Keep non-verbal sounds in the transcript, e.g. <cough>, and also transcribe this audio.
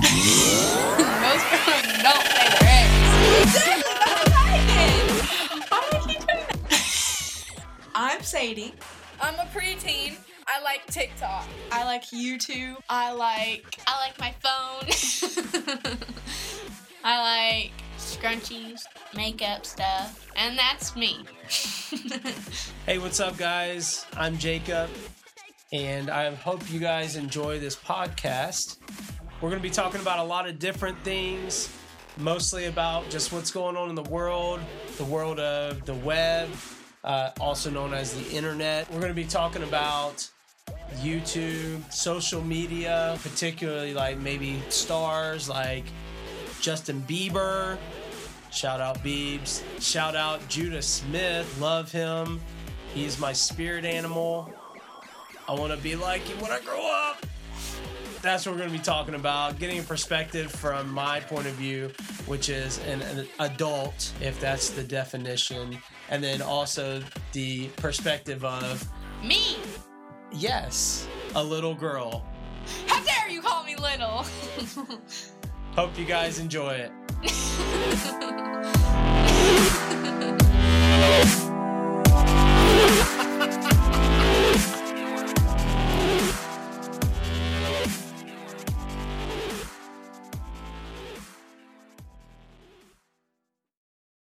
Most girls don't say their ex. Exactly, that's what I did. Why would he do that? I'm Sadie. I'm a preteen. I like TikTok. I like YouTube. I like I like my phone. <laughs> I like scrunchies, makeup stuff, and that's me. <laughs> Hey, what's up, guys? I'm Jacob, and I hope you guys enjoy this podcast. We're going to be talking about a lot of different things, mostly about just what's going on in the world, the world of the web, uh, also known as the internet. We're going to be talking about YouTube, social media, particularly like maybe stars like Justin Bieber. Shout out Biebs. Shout out Judah Smith. Love him. He's my spirit animal. I want to be like him when I grow up. That's what we're going to be talking about. Getting a perspective from my point of view, which is an, an adult, if that's the definition. And then also the perspective of, me. yes, a little girl. How dare you call me little? <laughs> Hope you guys enjoy it. <laughs>